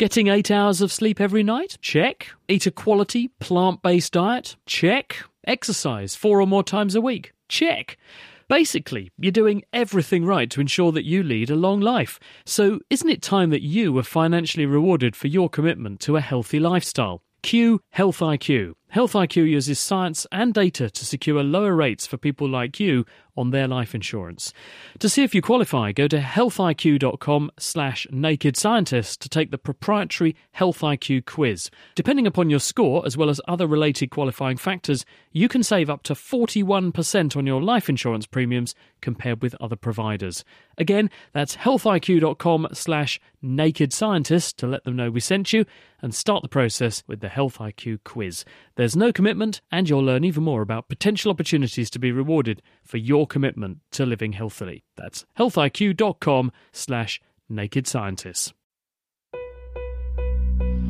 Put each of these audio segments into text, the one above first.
Getting eight hours of sleep every night? Check. Eat a quality, plant based diet? Check. Exercise four or more times a week? Check. Basically, you're doing everything right to ensure that you lead a long life. So, isn't it time that you were financially rewarded for your commitment to a healthy lifestyle? Q Health IQ. Health IQ uses science and data to secure lower rates for people like you on their life insurance. To see if you qualify, go to healthiq.com slash naked scientist to take the proprietary Health IQ quiz. Depending upon your score, as well as other related qualifying factors, you can save up to 41% on your life insurance premiums compared with other providers. Again, that's healthiq.com slash naked scientist to let them know we sent you and start the process with the Health IQ quiz. There's no commitment, and you'll learn even more about potential opportunities to be rewarded for your commitment to living healthily. That's healthiq.com slash naked scientists.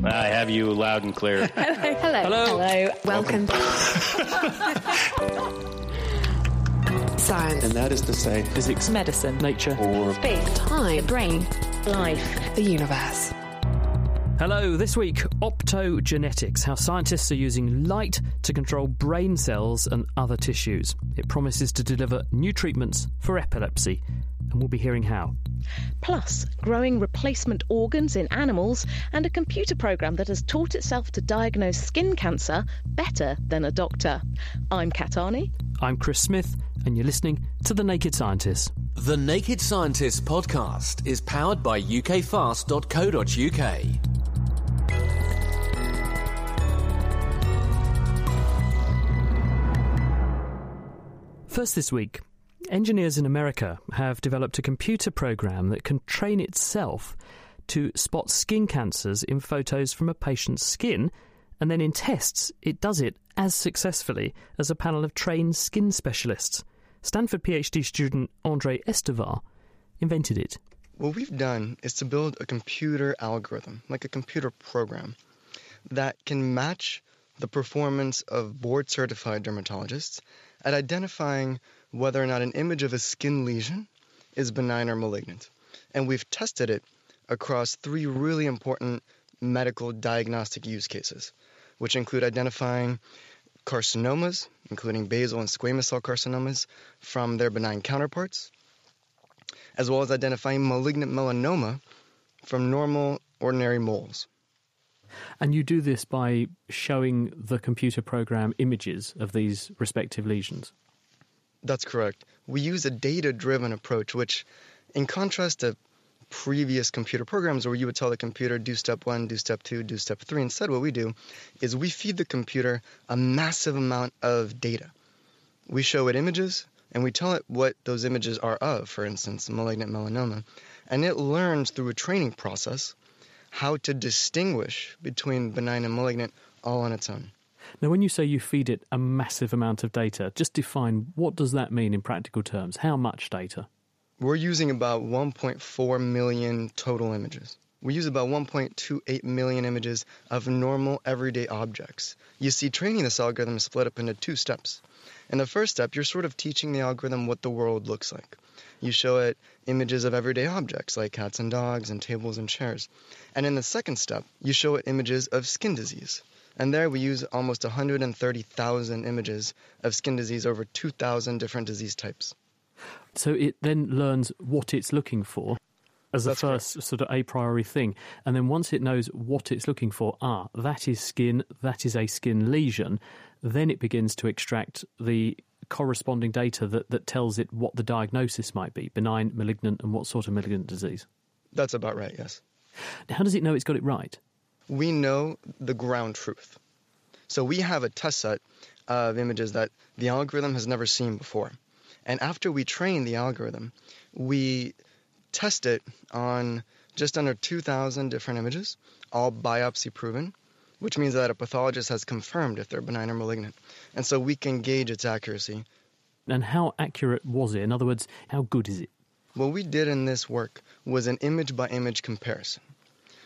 I have you loud and clear. Hello. Hello. Hello. Welcome. Science. And that is to say, Physics, Medicine. nature, or Space. Time. Brain. Life. The universe. Hello, this week, optogenetics, how scientists are using light to control brain cells and other tissues. It promises to deliver new treatments for epilepsy, and we'll be hearing how. plus growing replacement organs in animals and a computer program that has taught itself to diagnose skin cancer better than a doctor. I'm Kat Arney. I'm Chris Smith, and you're listening to The Naked Scientists. The Naked Scientist podcast is powered by ukfast.co.uk. First this week, engineers in America have developed a computer program that can train itself to spot skin cancers in photos from a patient's skin, and then in tests, it does it as successfully as a panel of trained skin specialists. Stanford PhD student Andre Esteva invented it. What we've done is to build a computer algorithm, like a computer program, that can match the performance of board certified dermatologists at identifying whether or not an image of a skin lesion is benign or malignant. And we've tested it across three really important medical diagnostic use cases, which include identifying carcinomas, including basal and squamous cell carcinomas, from their benign counterparts, as well as identifying malignant melanoma from normal, ordinary moles. And you do this by showing the computer program images of these respective lesions. That's correct. We use a data driven approach, which, in contrast to previous computer programs where you would tell the computer, do step one, do step two, do step three, instead, what we do is we feed the computer a massive amount of data. We show it images and we tell it what those images are of, for instance, malignant melanoma, and it learns through a training process how to distinguish between benign and malignant all on its own. Now, when you say you feed it a massive amount of data, just define what does that mean in practical terms? How much data? We're using about 1.4 million total images. We use about 1.28 million images of normal everyday objects. You see, training this algorithm is split up into two steps. In the first step, you're sort of teaching the algorithm what the world looks like. You show it images of everyday objects like cats and dogs and tables and chairs. And in the second step, you show it images of skin disease. And there we use almost 130,000 images of skin disease over 2,000 different disease types. So it then learns what it's looking for as the That's first sort of a priori thing. And then once it knows what it's looking for, ah, that is skin, that is a skin lesion, then it begins to extract the corresponding data that, that tells it what the diagnosis might be benign, malignant, and what sort of malignant disease. That's about right, yes. How does it know it's got it right? we know the ground truth. So we have a test set of images that the algorithm has never seen before. And after we train the algorithm, we test it on just under 2,000 different images, all biopsy proven, which means that a pathologist has confirmed if they're benign or malignant. And so we can gauge its accuracy. And how accurate was it? In other words, how good is it? What we did in this work was an image by image comparison.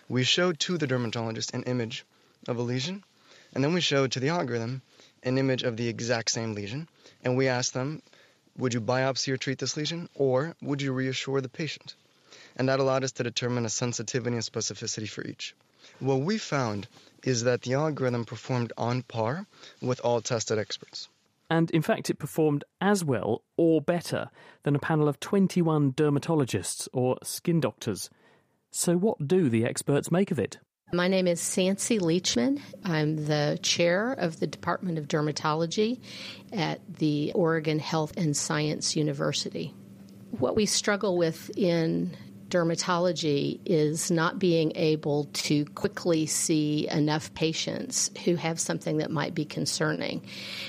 We showed to the dermatologist an image of a lesion, and then we showed to the algorithm an image of the exact same lesion, and we asked them, would you biopsy or treat this lesion, or would you reassure the patient? and that allowed us to determine a sensitivity and specificity for each. What we found is that the algorithm performed on par with all tested experts. And in fact, it performed as well or better than a panel of 21 dermatologists or skin doctors. So, what do the experts make of it? My name is Sancy Leachman. I'm the chair of the Department of Dermatology at the Oregon Health and Science University. What we struggle with in dermatology is not being able to quickly see enough patients who have something that might be concerning.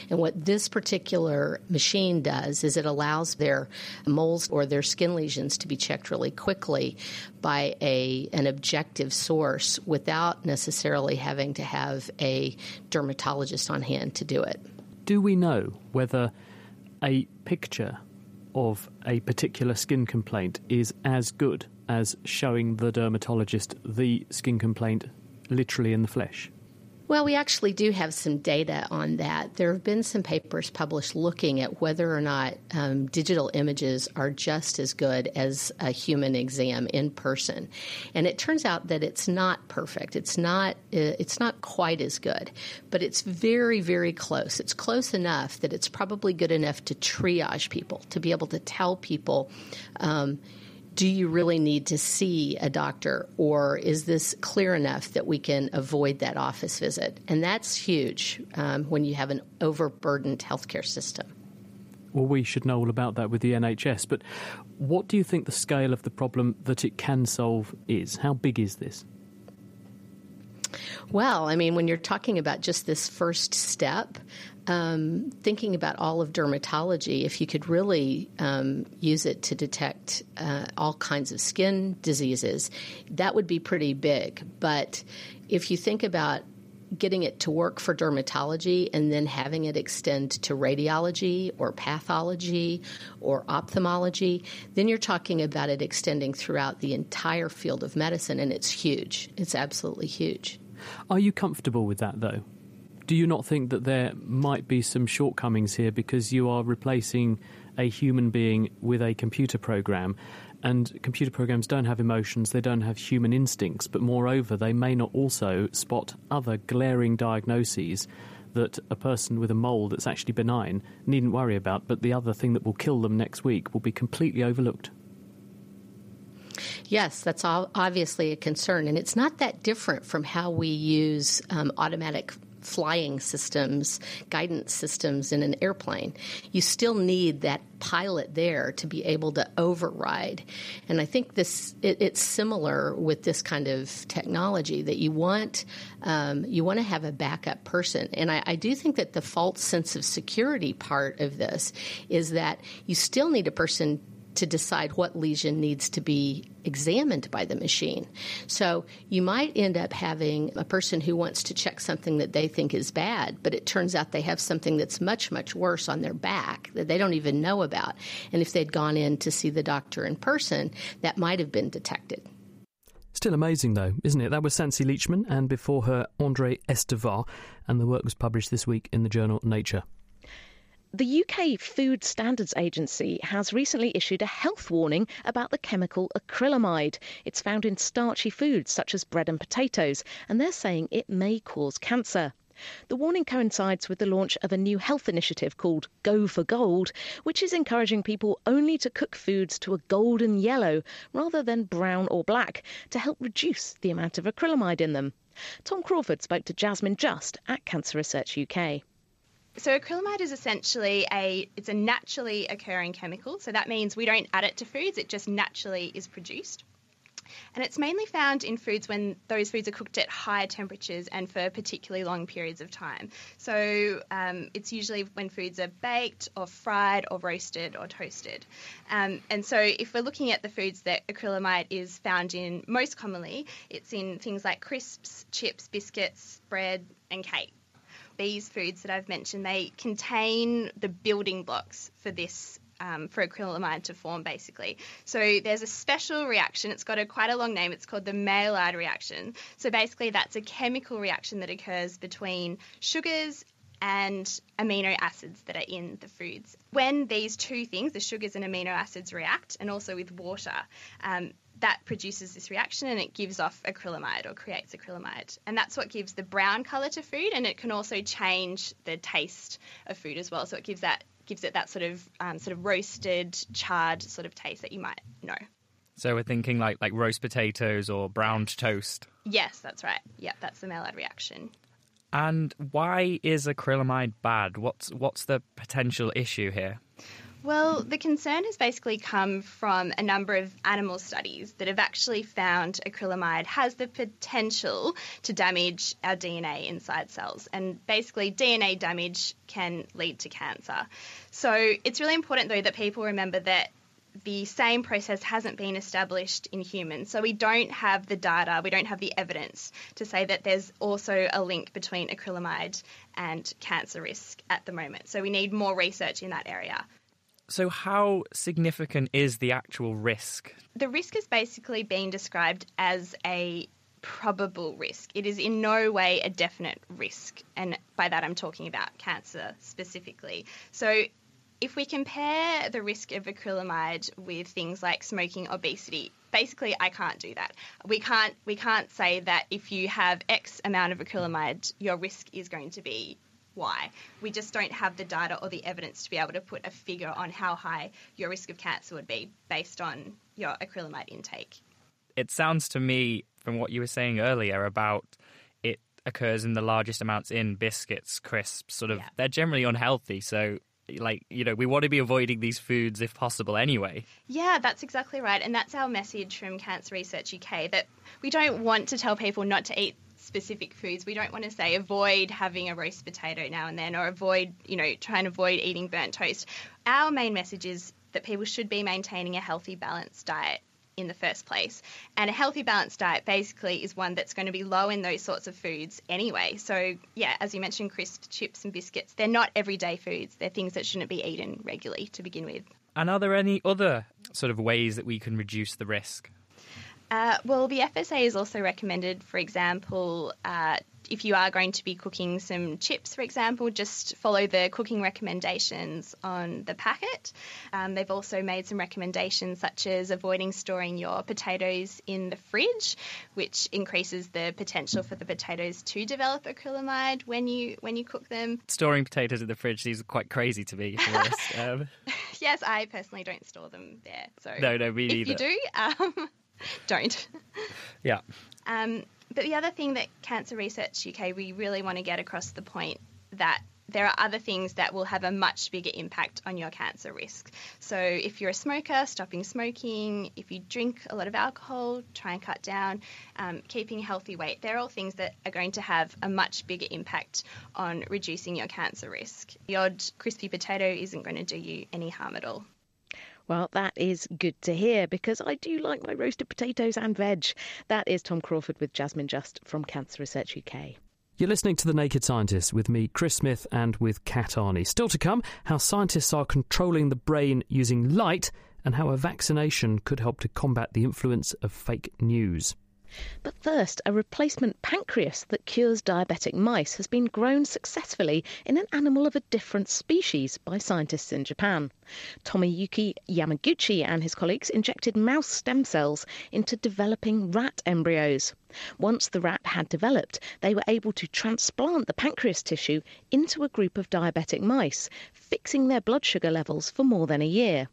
And what this particular machine does is it allows their moles or their skin lesions to be checked really quickly by a an objective source without necessarily having to have a dermatologist on hand to do it. Do we know whether a picture of a particular skin complaint is as good as showing the dermatologist the skin complaint literally in the flesh? Well, we actually do have some data on that. There have been some papers published looking at whether or not um, digital images are just as good as a human exam in person, and it turns out that it's not perfect. It's not. Uh, it's not quite as good, but it's very, very close. It's close enough that it's probably good enough to triage people to be able to tell people. Um, do you really need to see a doctor or is this clear enough that we can avoid that office visit? And that's huge um, when you have an overburdened healthcare system. Well, we should know all about that with the NHS, but what do you think the scale of the problem that it can solve is? How big is this? Well, I mean, when you're talking about just this first step, um, thinking about all of dermatology, if you could really um, use it to detect uh, all kinds of skin diseases, that would be pretty big. But if you think about getting it to work for dermatology and then having it extend to radiology or pathology or ophthalmology, then you're talking about it extending throughout the entire field of medicine, and it's huge. It's absolutely huge. Are you comfortable with that, though? do you not think that there might be some shortcomings here because you are replacing a human being with a computer program? And computer programs don't have emotions, they don't have human instincts, but moreover, they may not also spot other glaring diagnoses that a person with a mole that's actually benign needn't worry about, but the other thing that will kill them next week will be completely overlooked. Yes, that's obviously a concern, and it's not that different from how we use um, automatic flying systems, guidance systems in an airplane. You still need that pilot there to be able to override. And I think this it, it's similar with this kind of technology that you want um, you want to have a backup person. And I, I do think that the false sense of security part of this is that you still need a person to decide what lesion needs to be examined by the machine. So you might end up having a person who wants to check something that they think is bad, but it turns out they have something that's much, much worse on their back that they don't even know about. And if they'd gone in to see the doctor in person, that might have been detected. Still amazing, though, isn't it? That was Sancy Leachman, and before her, Andre Esteva, and the work was published this week in the journal Nature. The UK Food Standards Agency has recently issued a health warning about the chemical acrylamide. It's found in starchy foods such as bread and potatoes, and they're saying it may cause cancer. The warning coincides with the launch of a new health initiative called Go for Gold, which is encouraging people only to cook foods to a golden yellow rather than brown or black to help reduce the amount of acrylamide in them. Tom Crawford spoke to Jasmine Just at Cancer Research UK. So acrylamide is essentially a it's a naturally occurring chemical. So that means we don't add it to foods; it just naturally is produced. And it's mainly found in foods when those foods are cooked at higher temperatures and for particularly long periods of time. So um, it's usually when foods are baked or fried or roasted or toasted. Um, and so if we're looking at the foods that acrylamide is found in most commonly, it's in things like crisps, chips, biscuits, bread, and cake these foods that I've mentioned, they contain the building blocks for this um, for acrylamide to form, basically. So there's a special reaction. It's got a quite a long name. It's called the Maillard reaction. So basically, that's a chemical reaction that occurs between sugars and amino acids that are in the foods. When these two things, the sugars and amino acids, react, and also with water, um, that produces this reaction and it gives off acrylamide or creates acrylamide. And that's what gives the brown colour to food, and it can also change the taste of food as well. So it gives that gives it that sort of um, sort of roasted, charred sort of taste that you might know. So we're thinking like like roast potatoes or browned toast. Yes, that's right. Yeah, that's the Maillard reaction. And why is acrylamide bad? What's what's the potential issue here? Well, the concern has basically come from a number of animal studies that have actually found acrylamide has the potential to damage our DNA inside cells. And basically, DNA damage can lead to cancer. So it's really important, though, that people remember that the same process hasn't been established in humans. So we don't have the data, we don't have the evidence to say that there's also a link between acrylamide and cancer risk at the moment. So we need more research in that area. So, how significant is the actual risk? The risk is basically being described as a probable risk. It is in no way a definite risk. And by that, I'm talking about cancer specifically. So, if we compare the risk of acrylamide with things like smoking obesity, basically I can't do that. We can't we can't say that if you have X amount of acrylamide, your risk is going to be why. We just don't have the data or the evidence to be able to put a figure on how high your risk of cancer would be based on your acrylamide intake. It sounds to me, from what you were saying earlier, about it occurs in the largest amounts in biscuits, crisps, sort of, yeah. they're generally unhealthy. So like you know we want to be avoiding these foods if possible anyway yeah that's exactly right and that's our message from cancer research uk that we don't want to tell people not to eat specific foods. We don't want to say avoid having a roast potato now and then or avoid, you know, try and avoid eating burnt toast. Our main message is that people should be maintaining a healthy, balanced diet in the first place. And a healthy, balanced diet basically is one that's going to be low in those sorts of foods anyway. So, yeah, as you mentioned, crisps, chips, and biscuits, they're not everyday foods. They're things that shouldn't be eaten regularly to begin with. And are there any other sort of ways that we can reduce the risk? Uh, well, the FSA is also recommended, for example, uh, if you are going to be cooking some chips, for example, just follow the cooking recommendations on the packet. Um, they've also made some recommendations such as avoiding storing your potatoes in the fridge, which increases the potential for the potatoes to develop acrylamide when you when you cook them. Storing potatoes in the fridge seems quite crazy to me. Um, yes, I personally don't store them there. So no, no, me if neither. you do. Um, don't. Yeah. Um, but the other thing that Cancer Research UK, we really want to get across the point that there are other things that will have a much bigger impact on your cancer risk. So, if you're a smoker, stopping smoking, if you drink a lot of alcohol, try and cut down, um, keeping healthy weight, they're all things that are going to have a much bigger impact on reducing your cancer risk. The odd crispy potato isn't going to do you any harm at all. Well, that is good to hear because I do like my roasted potatoes and veg. That is Tom Crawford with Jasmine Just from Cancer Research UK. You're listening to The Naked Scientist with me, Chris Smith, and with Kat Arney. Still to come, how scientists are controlling the brain using light and how a vaccination could help to combat the influence of fake news. But first, a replacement pancreas that cures diabetic mice has been grown successfully in an animal of a different species by scientists in Japan. Tomoyuki Yamaguchi and his colleagues injected mouse stem cells into developing rat embryos. Once the rat had developed, they were able to transplant the pancreas tissue into a group of diabetic mice, fixing their blood sugar levels for more than a year.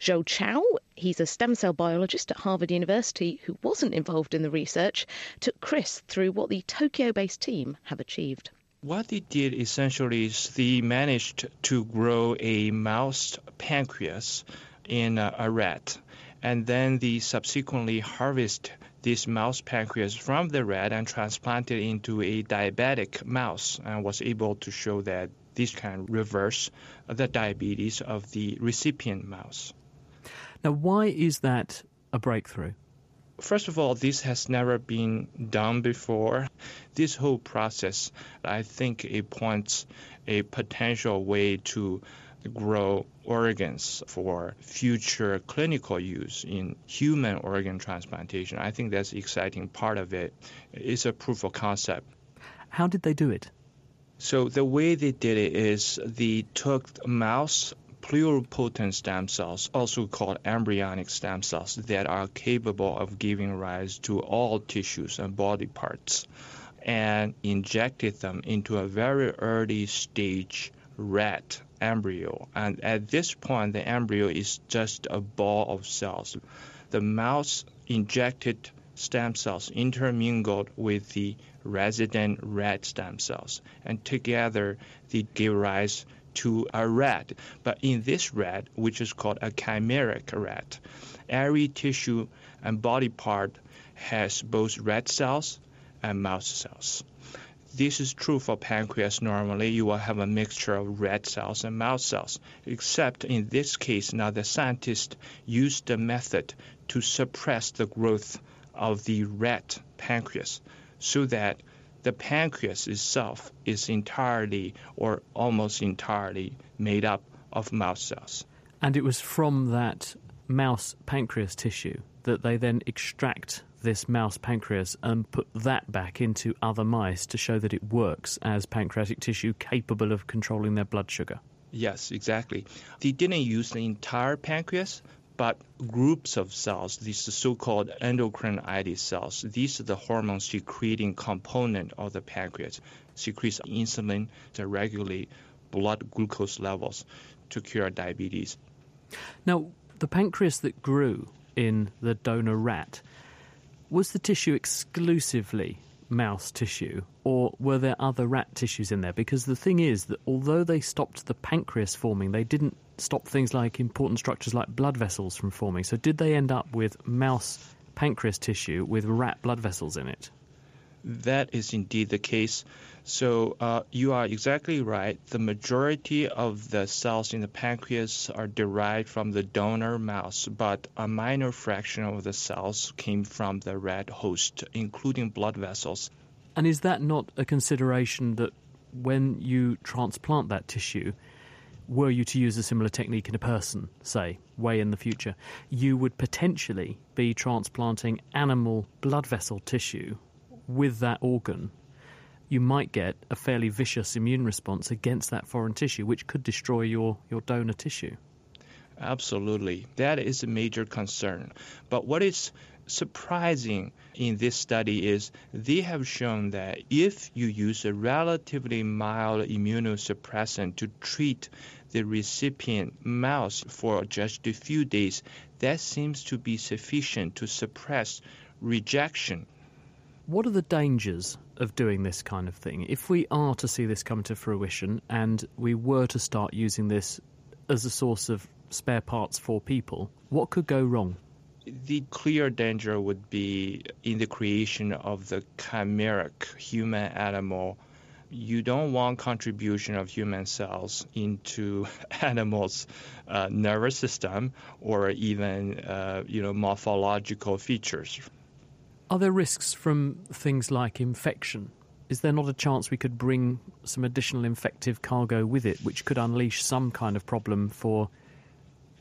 Zhou Qiao, he's a stem cell biologist at Harvard University who wasn't involved in the research, took Chris through what the Tokyo based team have achieved. What they did essentially is they managed to grow a mouse pancreas in a rat and then they subsequently harvest this mouse pancreas from the rat and transplant it into a diabetic mouse and was able to show that this can reverse the diabetes of the recipient mouse. Now, why is that a breakthrough? First of all, this has never been done before. This whole process, I think, it points a potential way to grow organs for future clinical use in human organ transplantation. I think that's the exciting part of it. It's a proof of concept. How did they do it? So the way they did it is they took mouse pluripotent stem cells, also called embryonic stem cells, that are capable of giving rise to all tissues and body parts, and injected them into a very early stage rat embryo. And at this point, the embryo is just a ball of cells. The mouse injected stem cells intermingled with the resident rat stem cells, and together they give rise to a rat. But in this rat, which is called a chimeric rat, every tissue and body part has both rat cells and mouse cells. This is true for pancreas. Normally, you will have a mixture of red cells and mouse cells, except in this case, now the scientists used the method to suppress the growth of the rat pancreas so that the pancreas itself is entirely or almost entirely made up of mouse cells. And it was from that mouse pancreas tissue that they then extract this mouse pancreas and put that back into other mice to show that it works as pancreatic tissue capable of controlling their blood sugar. Yes, exactly. They didn't use the entire pancreas, but groups of cells, these so-called endocrine islet cells. These are the hormone secreting component of the pancreas, secretes insulin to regulate blood glucose levels to cure diabetes. Now, the pancreas that grew in the donor rat, was the tissue exclusively mouse tissue, or were there other rat tissues in there? Because the thing is that although they stopped the pancreas forming, they didn't stop things like important structures like blood vessels from forming. So, did they end up with mouse pancreas tissue with rat blood vessels in it? That is indeed the case. So uh, you are exactly right. The majority of the cells in the pancreas are derived from the donor mouse, but a minor fraction of the cells came from the rat host, including blood vessels. And is that not a consideration that when you transplant that tissue, were you to use a similar technique in a person, say, way in the future, you would potentially be transplanting animal blood vessel tissue with that organ, you might get a fairly vicious immune response against that foreign tissue, which could destroy your, your donor tissue. Absolutely. That is a major concern. But what is surprising in this study is they have shown that if you use a relatively mild immunosuppressant to treat the recipient mouse for just a few days, that seems to be sufficient to suppress rejection what are the dangers of doing this kind of thing? If we are to see this come to fruition and we were to start using this as a source of spare parts for people, what could go wrong? The clear danger would be in the creation of the chimeric human animal. You don't want contribution of human cells into animals' uh, nervous system or even uh, you know morphological features. Are there risks from things like infection? Is there not a chance we could bring some additional infective cargo with it, which could unleash some kind of problem for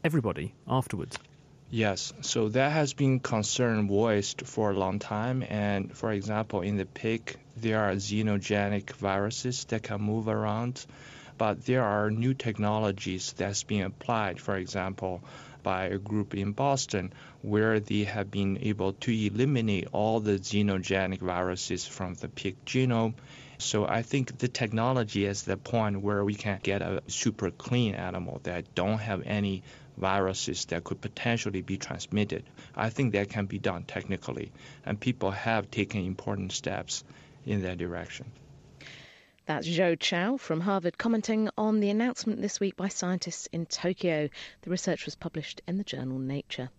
everybody afterwards? Yes, so that has been concern voiced for a long time. And for example, in the pig, there are xenogenic viruses that can move around, but there are new technologies that's being applied. For example, by a group in Boston where they have been able to eliminate all the xenogenic viruses from the pig genome. So I think the technology is the point where we can get a super clean animal that don't have any viruses that could potentially be transmitted. I think that can be done technically, and people have taken important steps in that direction. That's Zhou Qiao from Harvard commenting on the announcement this week by scientists in Tokyo. The research was published in the journal Nature.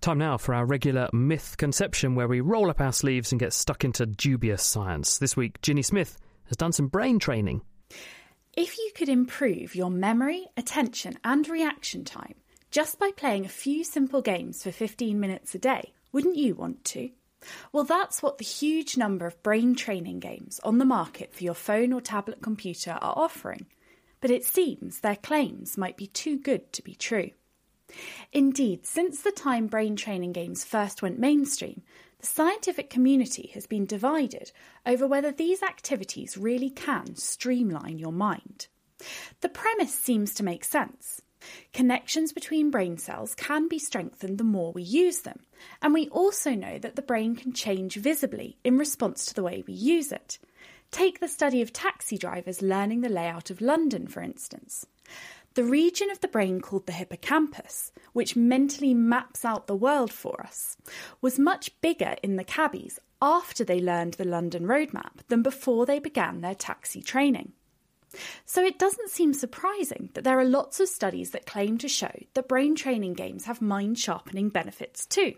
Time now for our regular myth conception where we roll up our sleeves and get stuck into dubious science. This week, Ginny Smith has done some brain training. If you could improve your memory, attention, and reaction time just by playing a few simple games for 15 minutes a day, wouldn't you want to? Well, that's what the huge number of brain training games on the market for your phone or tablet computer are offering. But it seems their claims might be too good to be true. Indeed, since the time brain training games first went mainstream, the scientific community has been divided over whether these activities really can streamline your mind. The premise seems to make sense. Connections between brain cells can be strengthened the more we use them, and we also know that the brain can change visibly in response to the way we use it. Take the study of taxi drivers learning the layout of London, for instance. The region of the brain called the hippocampus, which mentally maps out the world for us, was much bigger in the cabbies after they learned the London road map than before they began their taxi training. So it doesn't seem surprising that there are lots of studies that claim to show that brain training games have mind sharpening benefits too.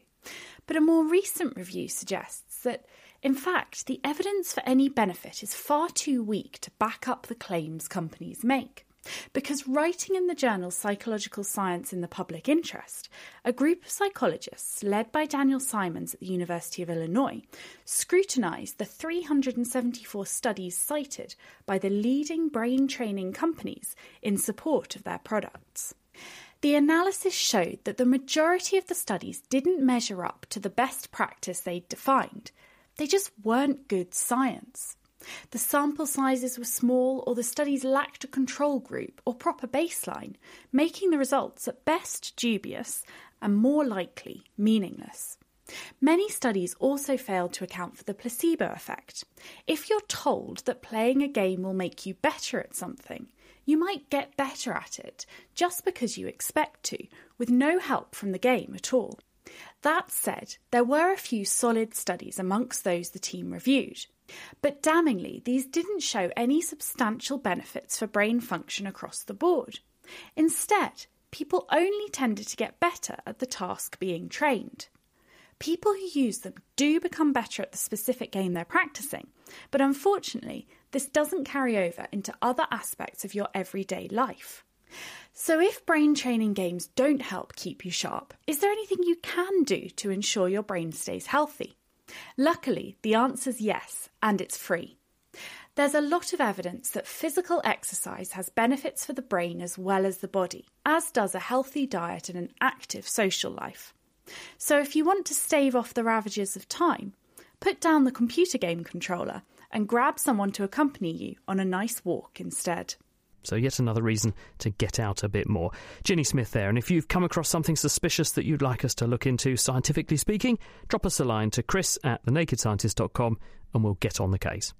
But a more recent review suggests that, in fact, the evidence for any benefit is far too weak to back up the claims companies make. Because writing in the journal Psychological Science in the Public Interest, a group of psychologists led by Daniel Simons at the University of Illinois scrutinised the 374 studies cited by the leading brain training companies in support of their products. The analysis showed that the majority of the studies didn't measure up to the best practice they'd defined. They just weren't good science. The sample sizes were small, or the studies lacked a control group or proper baseline, making the results at best dubious and more likely meaningless. Many studies also failed to account for the placebo effect. If you're told that playing a game will make you better at something, you might get better at it just because you expect to, with no help from the game at all. That said, there were a few solid studies amongst those the team reviewed. But damningly, these didn't show any substantial benefits for brain function across the board. Instead, people only tended to get better at the task being trained. People who use them do become better at the specific game they're practicing, but unfortunately, this doesn't carry over into other aspects of your everyday life. So, if brain training games don't help keep you sharp, is there anything you can do to ensure your brain stays healthy? Luckily, the answer's yes, and it's free. There's a lot of evidence that physical exercise has benefits for the brain as well as the body, as does a healthy diet and an active social life. So, if you want to stave off the ravages of time, put down the computer game controller and grab someone to accompany you on a nice walk instead. So, yet another reason to get out a bit more. Ginny Smith there, and if you've come across something suspicious that you'd like us to look into, scientifically speaking, drop us a line to chris at thenakedscientist.com and we'll get on the case.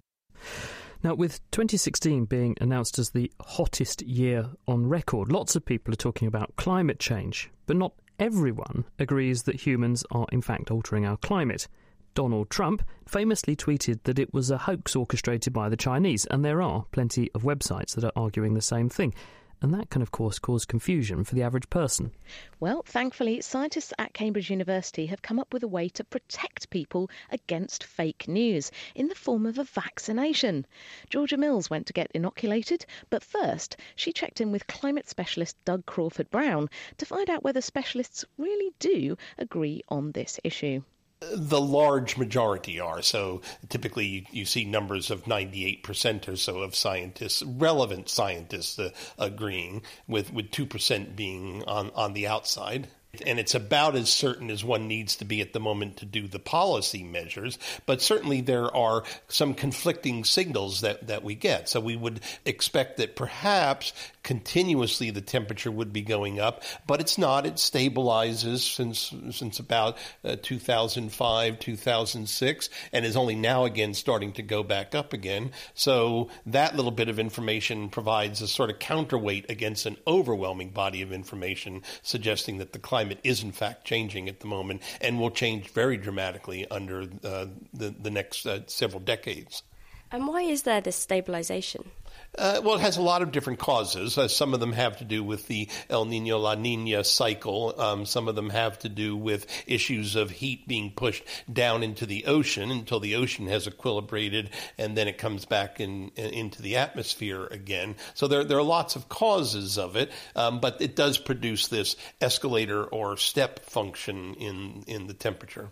Now, with 2016 being announced as the hottest year on record, lots of people are talking about climate change, but not everyone agrees that humans are in fact altering our climate. Donald Trump famously tweeted that it was a hoax orchestrated by the Chinese, and there are plenty of websites that are arguing the same thing. And that can, of course, cause confusion for the average person. Well, thankfully, scientists at Cambridge University have come up with a way to protect people against fake news in the form of a vaccination. Georgia Mills went to get inoculated, but first, she checked in with climate specialist Doug Crawford Brown to find out whether specialists really do agree on this issue the large majority are. So typically you, you, see numbers of 98% or so of scientists, relevant scientists, uh, agreeing, with, with 2% being on, on the outside. And it's about as certain as one needs to be at the moment to do the policy measures. But certainly there are some conflicting signals that, that we get. So we would expect that perhaps continuously the temperature would be going up, but it's not. It stabilizes since since about uh, 2005, 2006, and is only now again starting to go back up again. So that little bit of information provides a sort of counterweight against an overwhelming body of information suggesting that the climate is in fact changing at the moment and will change very dramatically under uh, the the next uh, several decades. And why is there this stabilization? Uh, well, it has a lot of different causes. Uh, some of them have to do with the El Nino La Nina cycle. Um, some of them have to do with issues of heat being pushed down into the ocean until the ocean has equilibrated and then it comes back in, in into the atmosphere again. So there, there are lots of causes of it, um, but it does produce this escalator or step function in, in the temperature.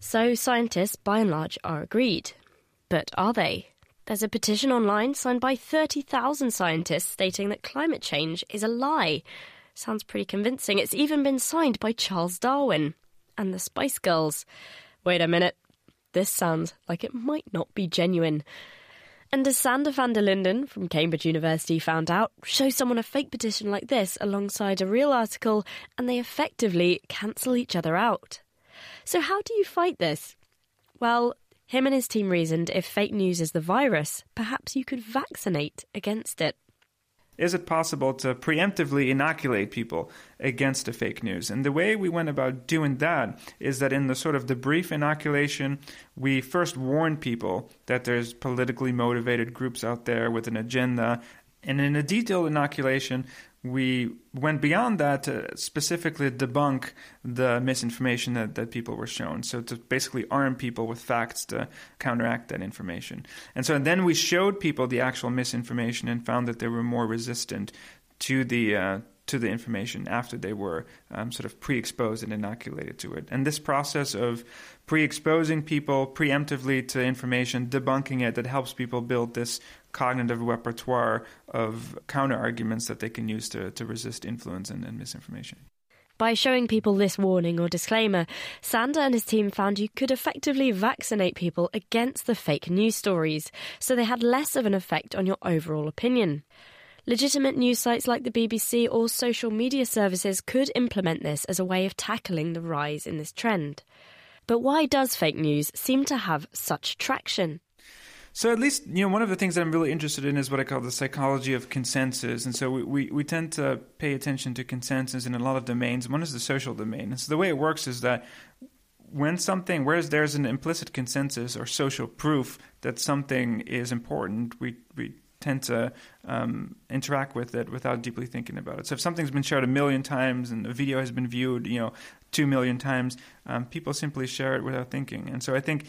So scientists, by and large, are agreed. But are they? There's a petition online signed by 30,000 scientists stating that climate change is a lie. Sounds pretty convincing. It's even been signed by Charles Darwin and the Spice Girls. Wait a minute. This sounds like it might not be genuine. And as Sander van der Linden from Cambridge University found out, show someone a fake petition like this alongside a real article and they effectively cancel each other out. So, how do you fight this? Well, him and his team reasoned if fake news is the virus, perhaps you could vaccinate against it. Is it possible to preemptively inoculate people against a fake news? And the way we went about doing that is that in the sort of the brief inoculation, we first warn people that there's politically motivated groups out there with an agenda. And in a detailed inoculation, we went beyond that to specifically debunk the misinformation that, that people were shown. So to basically arm people with facts to counteract that information. And so then we showed people the actual misinformation and found that they were more resistant to the uh, to the information after they were um, sort of pre-exposed and inoculated to it. And this process of pre-exposing people preemptively to information, debunking it, that helps people build this cognitive repertoire of counter arguments that they can use to, to resist influence and, and misinformation. By showing people this warning or disclaimer, Sander and his team found you could effectively vaccinate people against the fake news stories, so they had less of an effect on your overall opinion. Legitimate news sites like the BBC or social media services could implement this as a way of tackling the rise in this trend. But why does fake news seem to have such traction? So at least you know one of the things that I'm really interested in is what I call the psychology of consensus, and so we, we, we tend to pay attention to consensus in a lot of domains. One is the social domain, and so the way it works is that when something, whereas there's an implicit consensus or social proof that something is important, we we tend to um, interact with it without deeply thinking about it. So if something's been shared a million times and a video has been viewed, you know, two million times, um, people simply share it without thinking. And so I think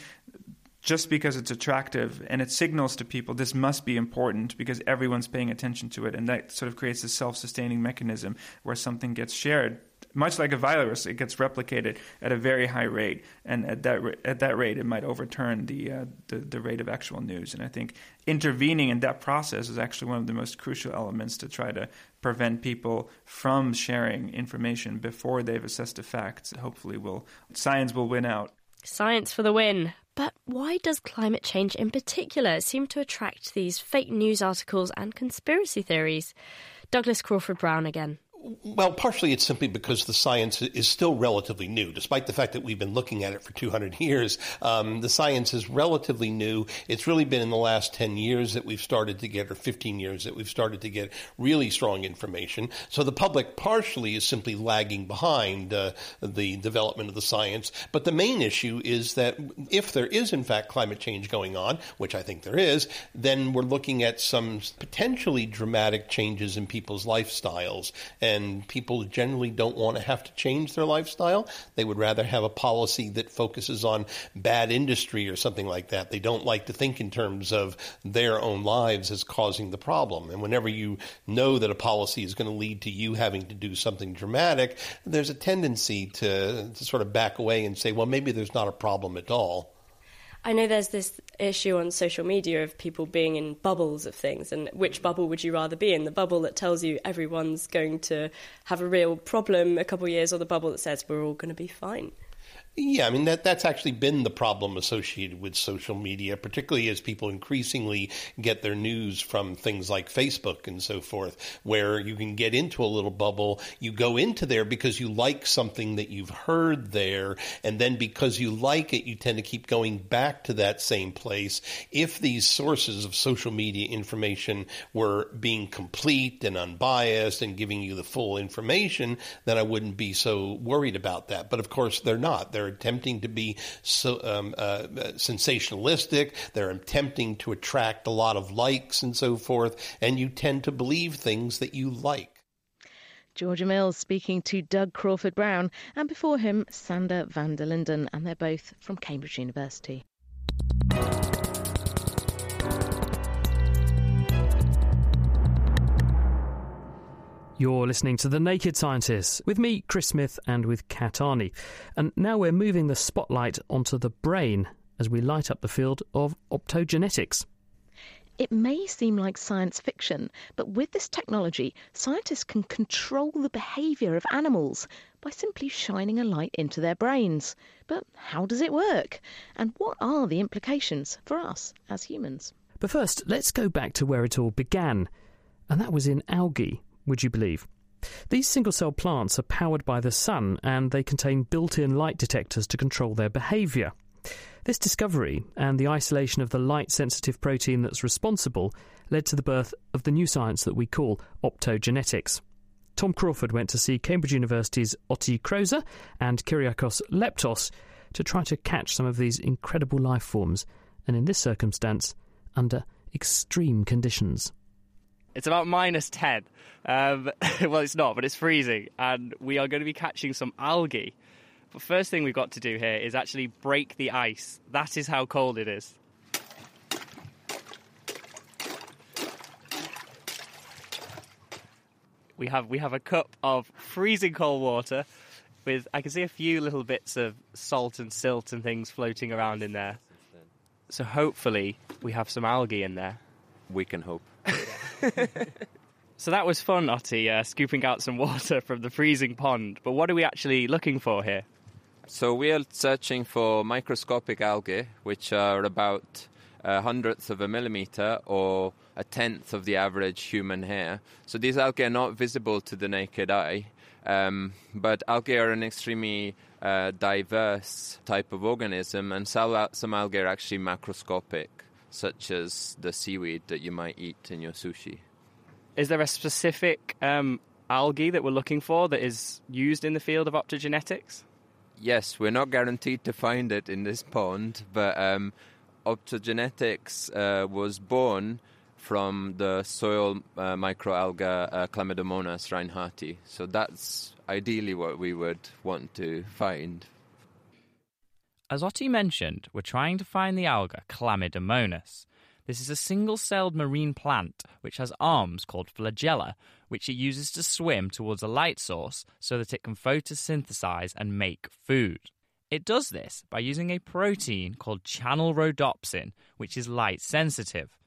just because it's attractive and it signals to people this must be important because everyone's paying attention to it. And that sort of creates a self-sustaining mechanism where something gets shared. Much like a virus it gets replicated at a very high rate. And at that at that rate it might overturn the, uh, the the rate of actual news. And i think intervening in that process is actually one of the most crucial elements to try to prevent people from sharing information before they've assessed the facts hopefully will science will win out. Science for the win. But why does climate change in particular seem to attract these fake news articles and conspiracy theories? Douglas Crawford Brown again. Well, partially it's simply because the science is still relatively new. Despite the fact that we've been looking at it for 200 years, um, the science is relatively new. It's really been in the last 10 years that we've started to get, or 15 years that we've started to get really strong information. So the public partially is simply lagging behind uh, the development of the science. But the main issue is that if there is, in fact, climate change going on, which I think there is, then we're looking at some potentially dramatic changes in people's lifestyles and people generally don't want to have to change their lifestyle. They would rather have a policy that focuses on bad industry or something like that. They don't like to think in terms of their own lives as causing the problem. And whenever you know that a policy is going to lead to you having to do something dramatic, there's a tendency to, to sort of back away and say, well, maybe there's not a problem at all. I know there's this issue on social media of people being in bubbles of things, and which mm. bubble would you rather be in? The bubble that tells you everyone's going to have a real problem a couple of years, or the bubble that says we're all going to be fine? Yeah, I mean that that's actually been the problem associated with social media, particularly as people increasingly get their news from things like Facebook and so forth, where you can get into a little bubble. You go into there because you like something that you've heard there, and then because you like it, you tend to keep going back to that same place. If these sources of social media information were being complete and unbiased and giving you the full information, then I wouldn't be so worried about that. But of course, they're not. They're They're attempting to be so, um, uh, sensationalistic. They're attempting to attract a lot of likes and so forth. And you tend to believe things that you like. Georgia Mills speaking to Doug Crawford Brown, and before him, Sander van der Linden, and they're both from Cambridge University. You're listening to The Naked Scientists with me, Chris Smith, and with Kat Arney. And now we're moving the spotlight onto the brain as we light up the field of optogenetics. It may seem like science fiction, but with this technology, scientists can control the behaviour of animals by simply shining a light into their brains. But how does it work? And what are the implications for us as humans? But first, let's go back to where it all began, and that was in algae would you believe? These single cell plants are powered by the sun and they contain built in light detectors to control their behaviour. This discovery and the isolation of the light sensitive protein that's responsible led to the birth of the new science that we call optogenetics. Tom Crawford went to see Cambridge University's Otti Croze and Kyriakos Leptos to try to catch some of these incredible life forms, and in this circumstance, under extreme conditions. It's about minus 10. Um, well, it's not, but it's freezing. And we are going to be catching some algae. But first thing we've got to do here is actually break the ice. That is how cold it is. We have we have a cup of freezing cold water with I can see a few little bits of salt and silt and things floating around in there. So hopefully we have some algae in there. We can hope. so that was fun, Otti, uh, scooping out some water from the freezing pond. But what are we actually looking for here? So we are searching for microscopic algae, which are about a hundredth of a millimeter or a tenth of the average human hair. So these algae are not visible to the naked eye, um, but algae are an extremely uh, diverse type of organism, and some algae are actually macroscopic such as the seaweed that you might eat in your sushi. Is there a specific um, algae that we're looking for that is used in the field of optogenetics? Yes, we're not guaranteed to find it in this pond, but um, optogenetics uh, was born from the soil uh, microalga uh, Chlamydomonas reinhardtii. So that's ideally what we would want to find as Otti mentioned, we're trying to find the alga Chlamydomonas. This is a single celled marine plant which has arms called flagella, which it uses to swim towards a light source so that it can photosynthesize and make food. It does this by using a protein called channel rhodopsin, which is light sensitive.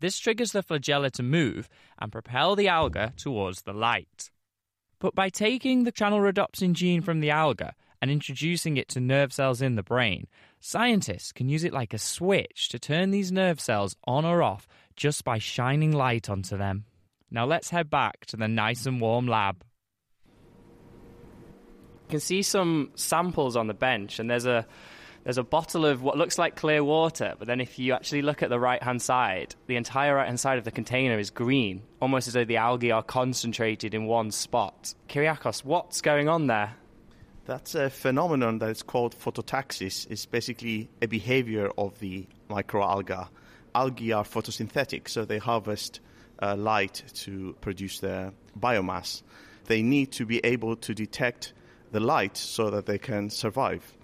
This triggers the flagella to move and propel the alga towards the light. But by taking the channel rhodopsin gene from the alga and introducing it to nerve cells in the brain, scientists can use it like a switch to turn these nerve cells on or off just by shining light onto them. Now let's head back to the nice and warm lab. You can see some samples on the bench, and there's a there's a bottle of what looks like clear water, but then if you actually look at the right hand side, the entire right hand side of the container is green, almost as though the algae are concentrated in one spot. Kyriakos, what's going on there? That's a phenomenon that is called phototaxis. It's basically a behavior of the microalga. Algae are photosynthetic, so they harvest uh, light to produce their biomass. They need to be able to detect the light so that they can survive.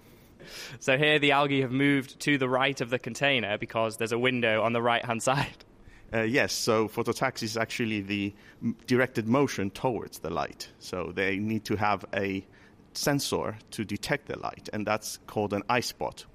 So here the algae have moved to the right of the container because there's a window on the right hand side. Uh, yes, so phototaxis is actually the directed motion towards the light. So they need to have a sensor to detect the light, and that's called an eye spot.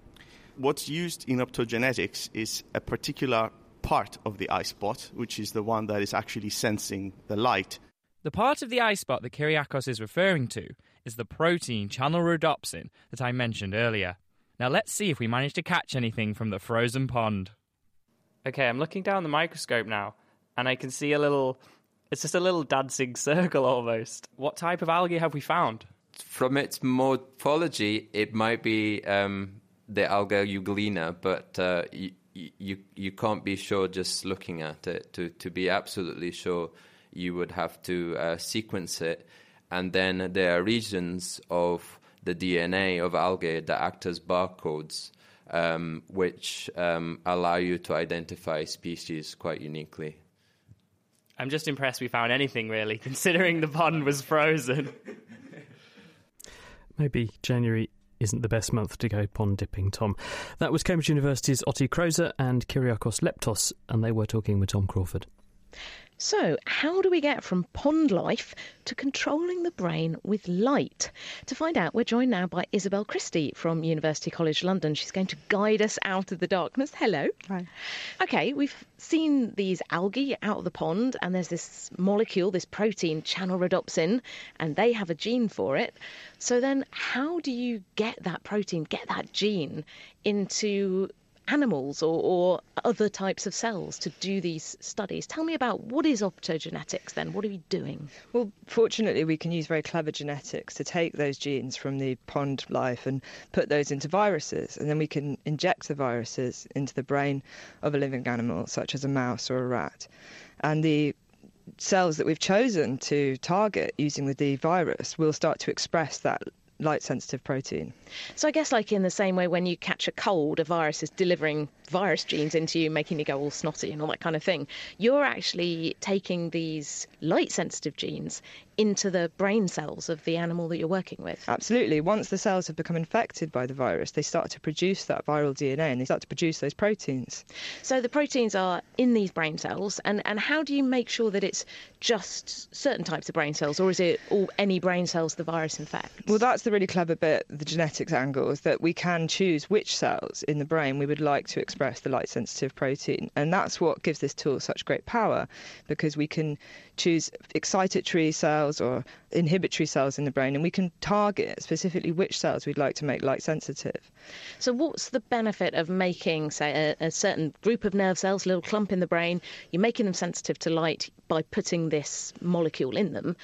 What's used in optogenetics is a particular part of the eye spot, which is the one that is actually sensing the light. The part of the eye spot that Kyriakos is referring to is the protein channel rhodopsin that I mentioned earlier. Now let's see if we manage to catch anything from the frozen pond. Okay, I'm looking down the microscope now, and I can see a little. It's just a little dancing circle almost. What type of algae have we found? From its morphology, it might be um, the alga euglena, but uh, you, you you can't be sure just looking at it. To to be absolutely sure, you would have to uh, sequence it, and then there are regions of the DNA of algae that act as barcodes, um, which um, allow you to identify species quite uniquely. I'm just impressed we found anything really, considering the pond was frozen. Maybe January isn't the best month to go pond dipping, Tom. That was Cambridge University's Otti Croze and Kyriakos Leptos, and they were talking with Tom Crawford. So, how do we get from pond life to controlling the brain with light? To find out, we're joined now by Isabel Christie from University College London. She's going to guide us out of the darkness. Hello. Hi. Okay, we've seen these algae out of the pond, and there's this molecule, this protein, channel rhodopsin, and they have a gene for it. So, then how do you get that protein, get that gene into animals or, or, other types of cells to do these studies. Tell me about what is optogenetics then? What are we doing? Well, fortunately, we can use very clever genetics to take those genes from the pond life and put those into viruses. And then we can inject the viruses into the brain of a living animal, such as a mouse or a rat. And the cells that we've chosen to target using the D virus will start to express that light sensitive protein. So I guess like in the same way when you catch a cold, a virus is delivering virus genes into you, making you go all snotty and all that kind of thing. You're actually taking these light sensitive genes into the brain cells of the animal that you're working with. Absolutely. Once the cells have become infected by the virus, they start to produce that viral DNA and they start to produce those proteins. So the proteins are in these brain cells, and, and how do you make sure that it's just certain types of brain cells, or is it all any brain cells the virus infects? Well, that's the really clever bit, the genetics angle, is that we can choose which cells in the brain we would like to express the light sensitive protein. And that's what gives this tool such great power because we can choose excitatory cells or inhibitory cells in the brain, and we can target specifically which cells we'd like to make light sensitive. So, what's the benefit of making, say, a, a certain group of nerve cells, a little clump in the brain, you're making them sensitive to light by putting this molecule in them?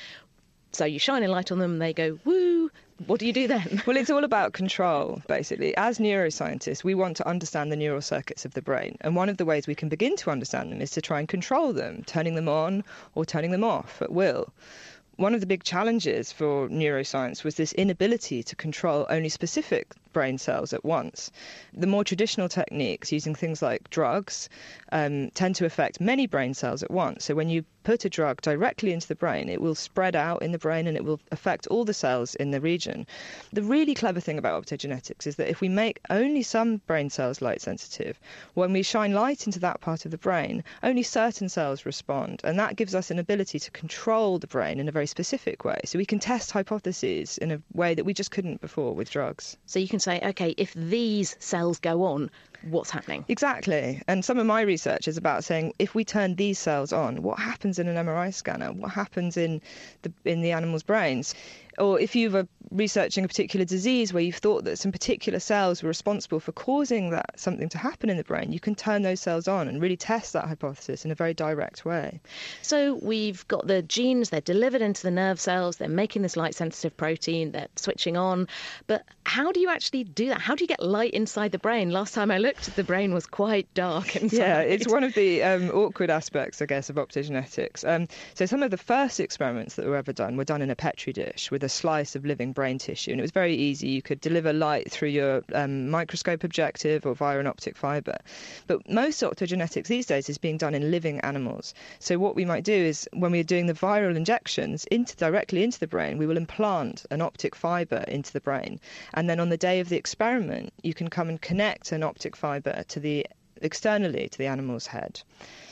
So you shine a light on them, they go woo. What do you do then? well, it's all about control, basically. As neuroscientists, we want to understand the neural circuits of the brain. And one of the ways we can begin to understand them is to try and control them, turning them on or turning them off at will one of the big challenges for neuroscience was this inability to control only specific brain cells at once. The more traditional techniques, using things like drugs, um, tend to affect many brain cells at once. So when you put a drug directly into the brain, it will spread out in the brain and it will affect all the cells in the region. The really clever thing about optogenetics is that if we make only some brain cells light sensitive, when we shine light into that part of the brain, only certain cells respond. And that gives us an ability to control the brain in a very specific way. So we can test hypotheses in a way that we just couldn't before with drugs. So you can say, okay, if these cells go on, what's happening? Exactly. And some of my research is about saying if we turn these cells on, what happens in an MRI scanner? What happens in the in the animal's brains? or if you were researching a particular disease where you've thought that some particular cells were responsible for causing that something to happen in the brain, you can turn those cells on and really test that hypothesis in a very direct way. So we've got the genes, they're delivered into the nerve cells, they're making this light sensitive protein, they're switching on. But how do you actually do that? How do you get light inside the brain? Last time I looked, the brain was quite dark inside. Yeah, it's one of the um, awkward aspects, I guess, of optogenetics. Um, so some of the first experiments that were ever done were done in a petri dish with a slice of living brain tissue, and it was very easy. You could deliver light through your um, microscope objective or via an optic fibre. But most optogenetics these days is being done in living animals. So what we might do is when we're doing the viral injections into directly into the brain, we will implant an optic fibre into the brain, and then on the day of the experiment, you can come and connect an optic fibre to the externally to the animal's head.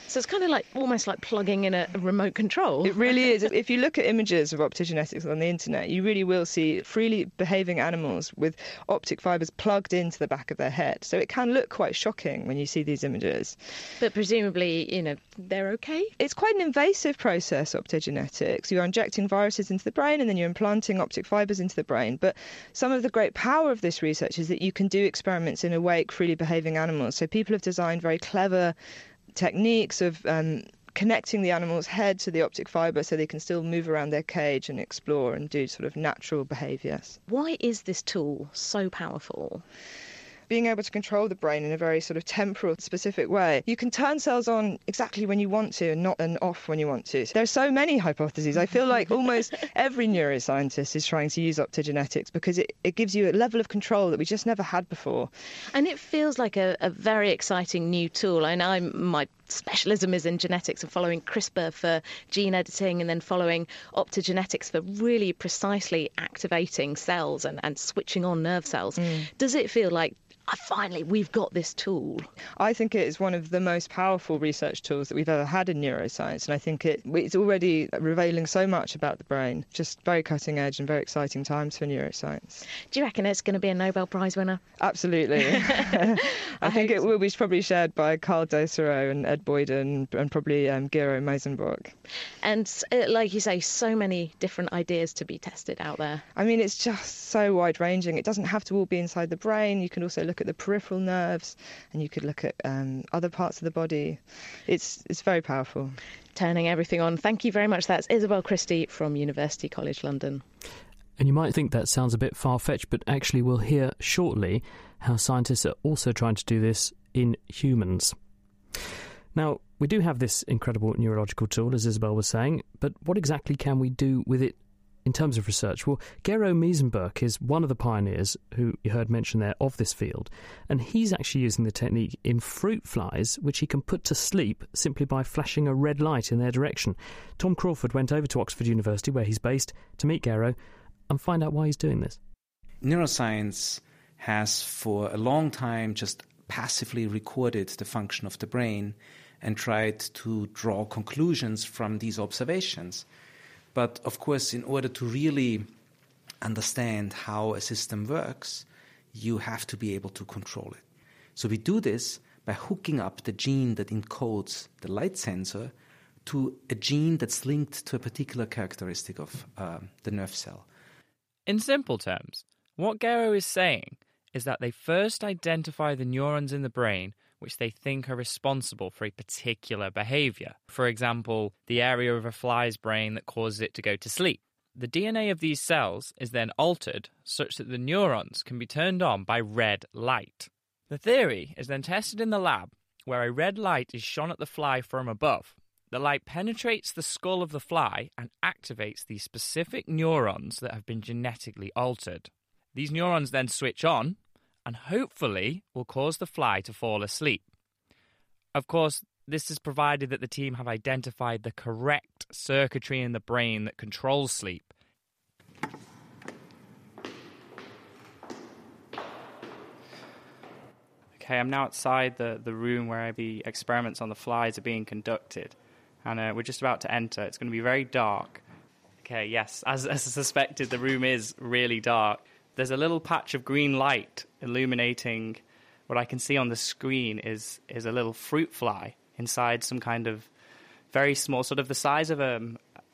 So it's kind of like almost like plugging in a, remote control. It really is. if you look at images of optogenetics on the internet, you really will see freely behaving animals with optic fibers plugged into the back of their head. So it can look quite shocking when you see these images. But presumably, you know, they're okay? It's quite an invasive process, optogenetics. You're injecting viruses into the brain and then you're implanting optic fibers into the brain. But some of the great power of this research is that you can do experiments in awake, freely behaving animals. So people have designed very clever techniques of um, connecting the animal's head to the optic fibre so they can still move around their cage and explore and do sort of natural behaviours. Why is this tool so powerful? Being able to control the brain in a very sort of temporal, specific way. You can turn cells on exactly when you want to and not and off when you want to. There are so many hypotheses. I feel like almost every neuroscientist is trying to use optogenetics because it, it gives you a level of control that we just never had before. And it feels like a, a very exciting new tool. And I my specialism is in genetics and following CRISPR for gene editing and then following optogenetics for really precisely activating cells and, and switching on nerve cells. Mm. Does it feel like finally we've got this tool. I think it is one of the most powerful research tools that we've ever had in neuroscience, and I think it, it's already revealing so much about the brain. Just very cutting edge and very exciting times for neuroscience. Do you reckon it's going to be a Nobel Prize winner? Absolutely. I, I think it will be probably shared by Karl Deisseroth and Ed Boyden and probably um, Gero Miesenböck. And uh, like you say, so many different ideas to be tested out there. I mean, it's just so wide ranging. It doesn't have to all be inside the brain. You can also look look at the peripheral nerves, and you could look at um, other parts of the body. It's it's very powerful. Turning everything on. Thank you very much. That's Isabel Christie from University College London. And you might think that sounds a bit far fetched, but actually, we'll hear shortly how scientists are also trying to do this in humans. Now, we do have this incredible neurological tool, as Isabel was saying, but what exactly can we do with it in terms of research? Well, Gero Miesenböck is one of the pioneers who you heard mentioned there of this field, and he's actually using the technique in fruit flies, which he can put to sleep simply by flashing a red light in their direction. Tom Crawford went over to Oxford University, where he's based, to meet Gero and find out why he's doing this. Neuroscience has for a long time just passively recorded the function of the brain and tried to draw conclusions from these observations. But of course, in order to really understand how a system works, you have to be able to control it. So we do this by hooking up the gene that encodes the light sensor to a gene that's linked to a particular characteristic of uh, the nerve cell. In simple terms, what Gero is saying is that they first identify the neurons in the brain which they think are responsible for a particular behavior. For example, the area of a fly's brain that causes it to go to sleep. The DNA of these cells is then altered such that the neurons can be turned on by red light. The theory is then tested in the lab, where a red light is shone at the fly from above. The light penetrates the skull of the fly and activates the specific neurons that have been genetically altered. These neurons then switch on, and hopefully will cause the fly to fall asleep. Of course, this is provided that the team have identified the correct circuitry in the brain that controls sleep. Okay, I'm now outside the, the room where the experiments on the flies are being conducted, and uh, we're just about to enter. It's going to be very dark. Okay, yes, as, as suspected, the room is really dark there's a little patch of green light illuminating what I can see on the screen is is a little fruit fly inside some kind of very small, sort of the size of a,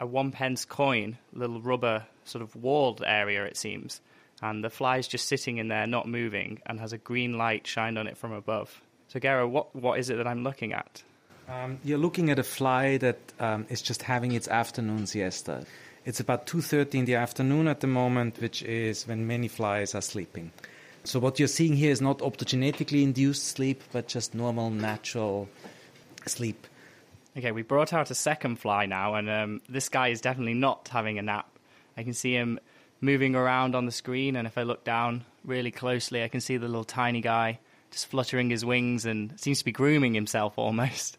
a one pence coin, little rubber sort of walled area, it seems. And the fly is just sitting in there, not moving, and has a green light shined on it from above. So, Gero, what, what is it that I'm looking at? Um, you're looking at a fly that um, is just having its afternoon siesta. It's about 2:30 in the afternoon at the moment, which is when many flies are sleeping. So what you're seeing here is not optogenetically induced sleep, but just normal, natural sleep. Okay, we brought out a second fly now, and um, this guy is definitely not having a nap. I can see him moving around on the screen, and if I look down really closely, I can see the little tiny guy just fluttering his wings and seems to be grooming himself almost.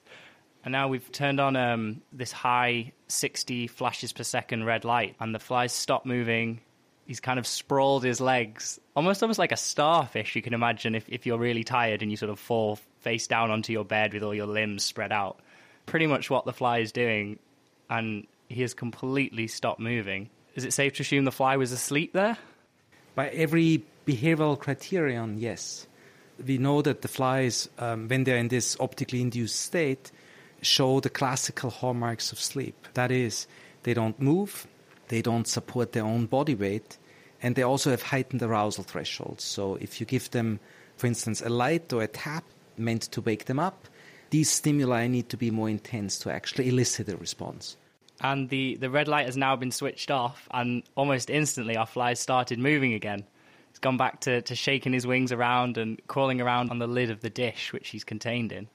And now we've turned on um, this high 60 flashes per second red light, and the flies stop moving. He's kind of sprawled his legs, almost almost like a starfish. You can imagine if, if you're really tired and you sort of fall face down onto your bed with all your limbs spread out. Pretty much what the fly is doing, and he has completely stopped moving. Is it safe to assume the fly was asleep there? By every behavioral criterion, yes. We know that the flies, um, when they're in this optically induced state, show the classical hallmarks of sleep. That is, they don't move, they don't support their own body weight, and they also have heightened arousal thresholds. So if you give them, for instance, a light or a tap meant to wake them up, these stimuli need to be more intense to actually elicit a response. And the, the red light has now been switched off, and almost instantly our flies started moving again. He's gone back to, to shaking his wings around and crawling around on the lid of the dish which he's contained in.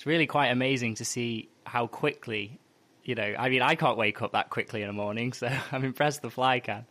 It's really quite amazing to see how quickly, you know, I mean, I can't wake up that quickly in the morning, so I'm impressed the fly can.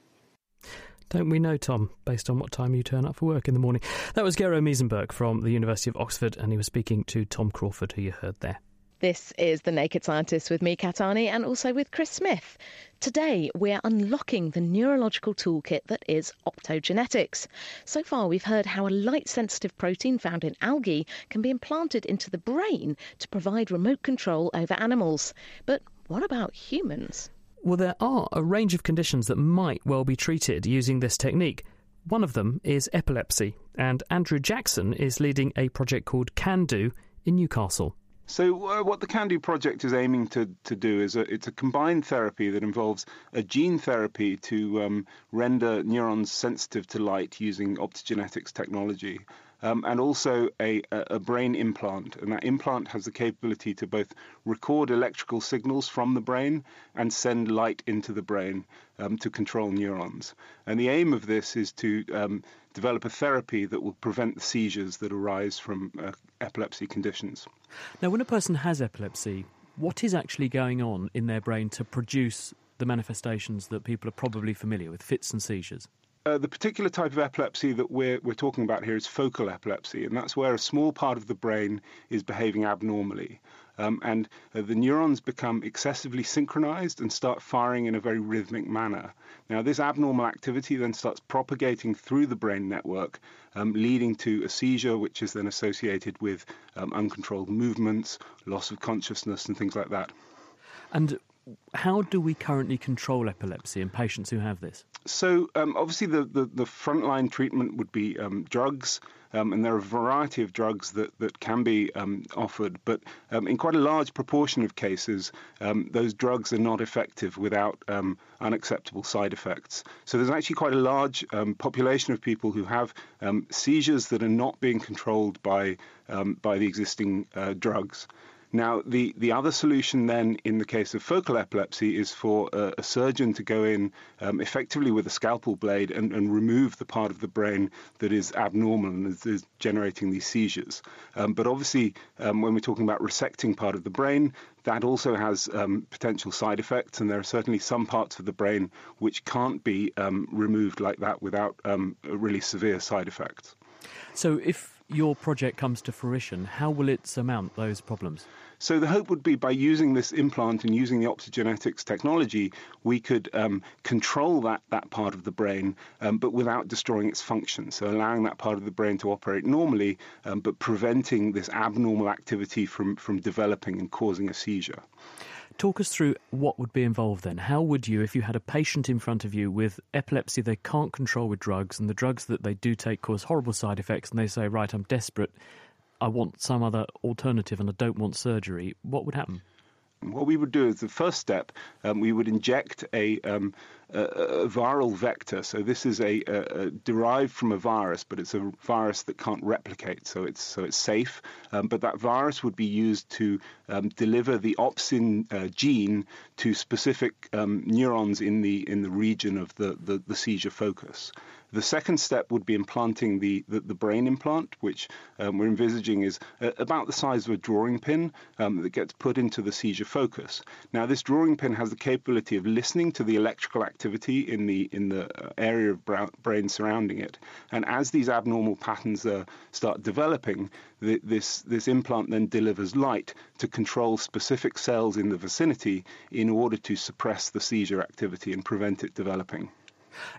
Don't we know, Tom, based on what time you turn up for work in the morning? That was Gero Miesenböck from the University of Oxford, and he was speaking to Tom Crawford, who you heard there. This is The Naked Scientist with me, Kat Arney, and also with Chris Smith. Today, we're unlocking the neurological toolkit that is optogenetics. So far, we've heard how a light sensitive protein found in algae can be implanted into the brain to provide remote control over animals. But what about humans? Well, there are a range of conditions that might well be treated using this technique. One of them is epilepsy, and Andrew Jackson is leading a project called CanDo in Newcastle. So, uh, what the CanDo project is aiming to, to do is a, it's a combined therapy that involves a gene therapy to um, render neurons sensitive to light using optogenetics technology. Um, and also a, a, brain implant. And that implant has the capability to both record electrical signals from the brain and send light into the brain um, to control neurons. And the aim of this is to um, develop a therapy that will prevent the seizures that arise from uh, epilepsy conditions. Now, when a person has epilepsy, what is actually going on in their brain to produce the manifestations that people are probably familiar with, fits and seizures? Uh, the particular type of epilepsy that we're, we're talking about here is focal epilepsy, and that's where a small part of the brain is behaving abnormally. Um, and uh, the neurons become excessively synchronized and start firing in a very rhythmic manner. Now, this abnormal activity then starts propagating through the brain network, um, leading to a seizure, which is then associated with um, uncontrolled movements, loss of consciousness, and things like that. And how do we currently control epilepsy in patients who have this? So, um, obviously, the, the, the, frontline treatment would be um, drugs, um, and there are a variety of drugs that, that can be um, offered. But um, in quite a large proportion of cases, um, those drugs are not effective without unacceptable side effects. So, there's actually quite a large population of people who have seizures that are not being controlled by, by the existing uh, drugs. Now, the, the other solution then in the case of focal epilepsy is for a, a surgeon to go in um, effectively with a scalpel blade and, and, remove the part of the brain that is abnormal and is, is generating these seizures. Um, but obviously, um, when we're talking about resecting part of the brain, that also has um, potential side effects, and there are certainly some parts of the brain which can't be um, removed like that without um, really severe side effects. So, if your project comes to fruition, how will it surmount those problems? So the hope would be by using this implant and using the optogenetics technology, we could um, control that, that part of the brain, um, but without destroying its function. So allowing that part of the brain to operate normally, um, but preventing this abnormal activity from, from developing and causing a seizure. Talk us through what would be involved then. How would you, if you had a patient in front of you with epilepsy they can't control with drugs, and the drugs that they do take cause horrible side effects, and they say, right, I'm desperate, I want some other alternative, and I don't want surgery, what would happen? What we would do is the first step, um, we would inject a, um, a, a, viral vector. So this is a, a, derived from a virus, but it's a virus that can't replicate. So it's so it's safe. Um, but that virus would be used to um, deliver the opsin uh, gene to specific um, neurons in the in the region of the, the, the seizure focus. The second step would be implanting the, the, the brain implant, which um, we're envisaging is uh, about the size of a drawing pin um, that gets put into the seizure focus. Now, this drawing pin has the capability of listening to the electrical activity in the in the uh, area of brain surrounding it, and as these abnormal patterns uh, start developing, the, this this implant then delivers light to control specific cells in the vicinity in order to suppress the seizure activity and prevent it developing.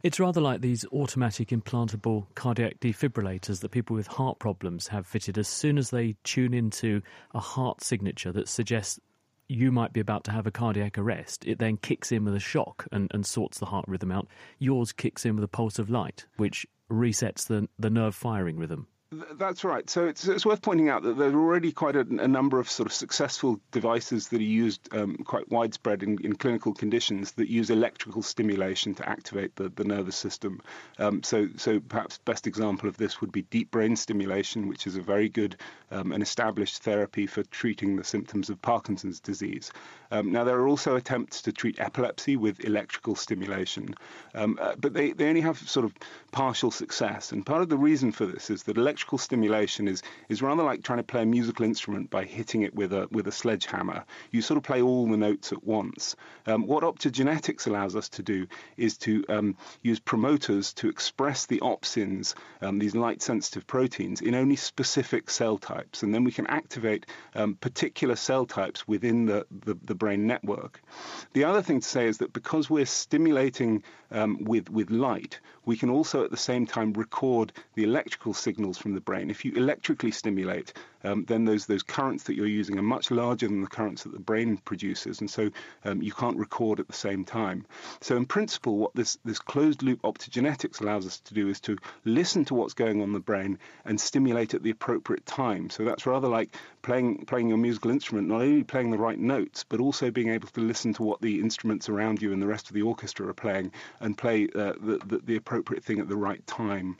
It's rather like these automatic implantable cardiac defibrillators that people with heart problems have fitted as soon as they tune into a heart signature that suggests you might be about to have a cardiac arrest. It then kicks in with a shock and, and sorts the heart rhythm out. Yours kicks in with a pulse of light, which resets the, the nerve firing rhythm. That's right. So it's, it's worth pointing out that there are already quite a, a number of sort of successful devices that are used um, quite widespread in, in, clinical conditions that use electrical stimulation to activate the, the nervous system. Um, so, so perhaps best example of this would be deep brain stimulation, which is a very good um, and established therapy for treating the symptoms of Parkinson's disease. Um, now, there are also attempts to treat epilepsy with electrical stimulation, um, uh, but they, they only have sort of partial success. And part of the reason for this is that electrical stimulation is, is rather like trying to play a musical instrument by hitting it with a, with a sledgehammer. You sort of play all the notes at once. Um, what optogenetics allows us to do is to um, use promoters to express the opsins, um, these light sensitive proteins, in only specific cell types. And then we can activate um, particular cell types within the, the, the brain network. The other thing to say is that because we're stimulating um, with, with light, we can also at the same time record the electrical signals from the brain. If you electrically stimulate, um, then those those currents that you're using are much larger than the currents that the brain produces, and so um, you can't record at the same time. So in principle, what this this closed loop optogenetics allows us to do is to listen to what's going on in the brain and stimulate at the appropriate time. So that's rather like playing playing your musical instrument, not only playing the right notes, but also being able to listen to what the instruments around you and the rest of the orchestra are playing and play uh, the, the the appropriate thing at the right time.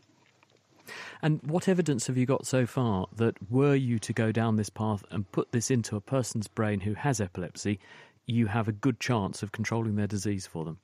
And what evidence have you got so far that were you to go down this path and put this into a person's brain who has epilepsy, you have a good chance of controlling their disease for them?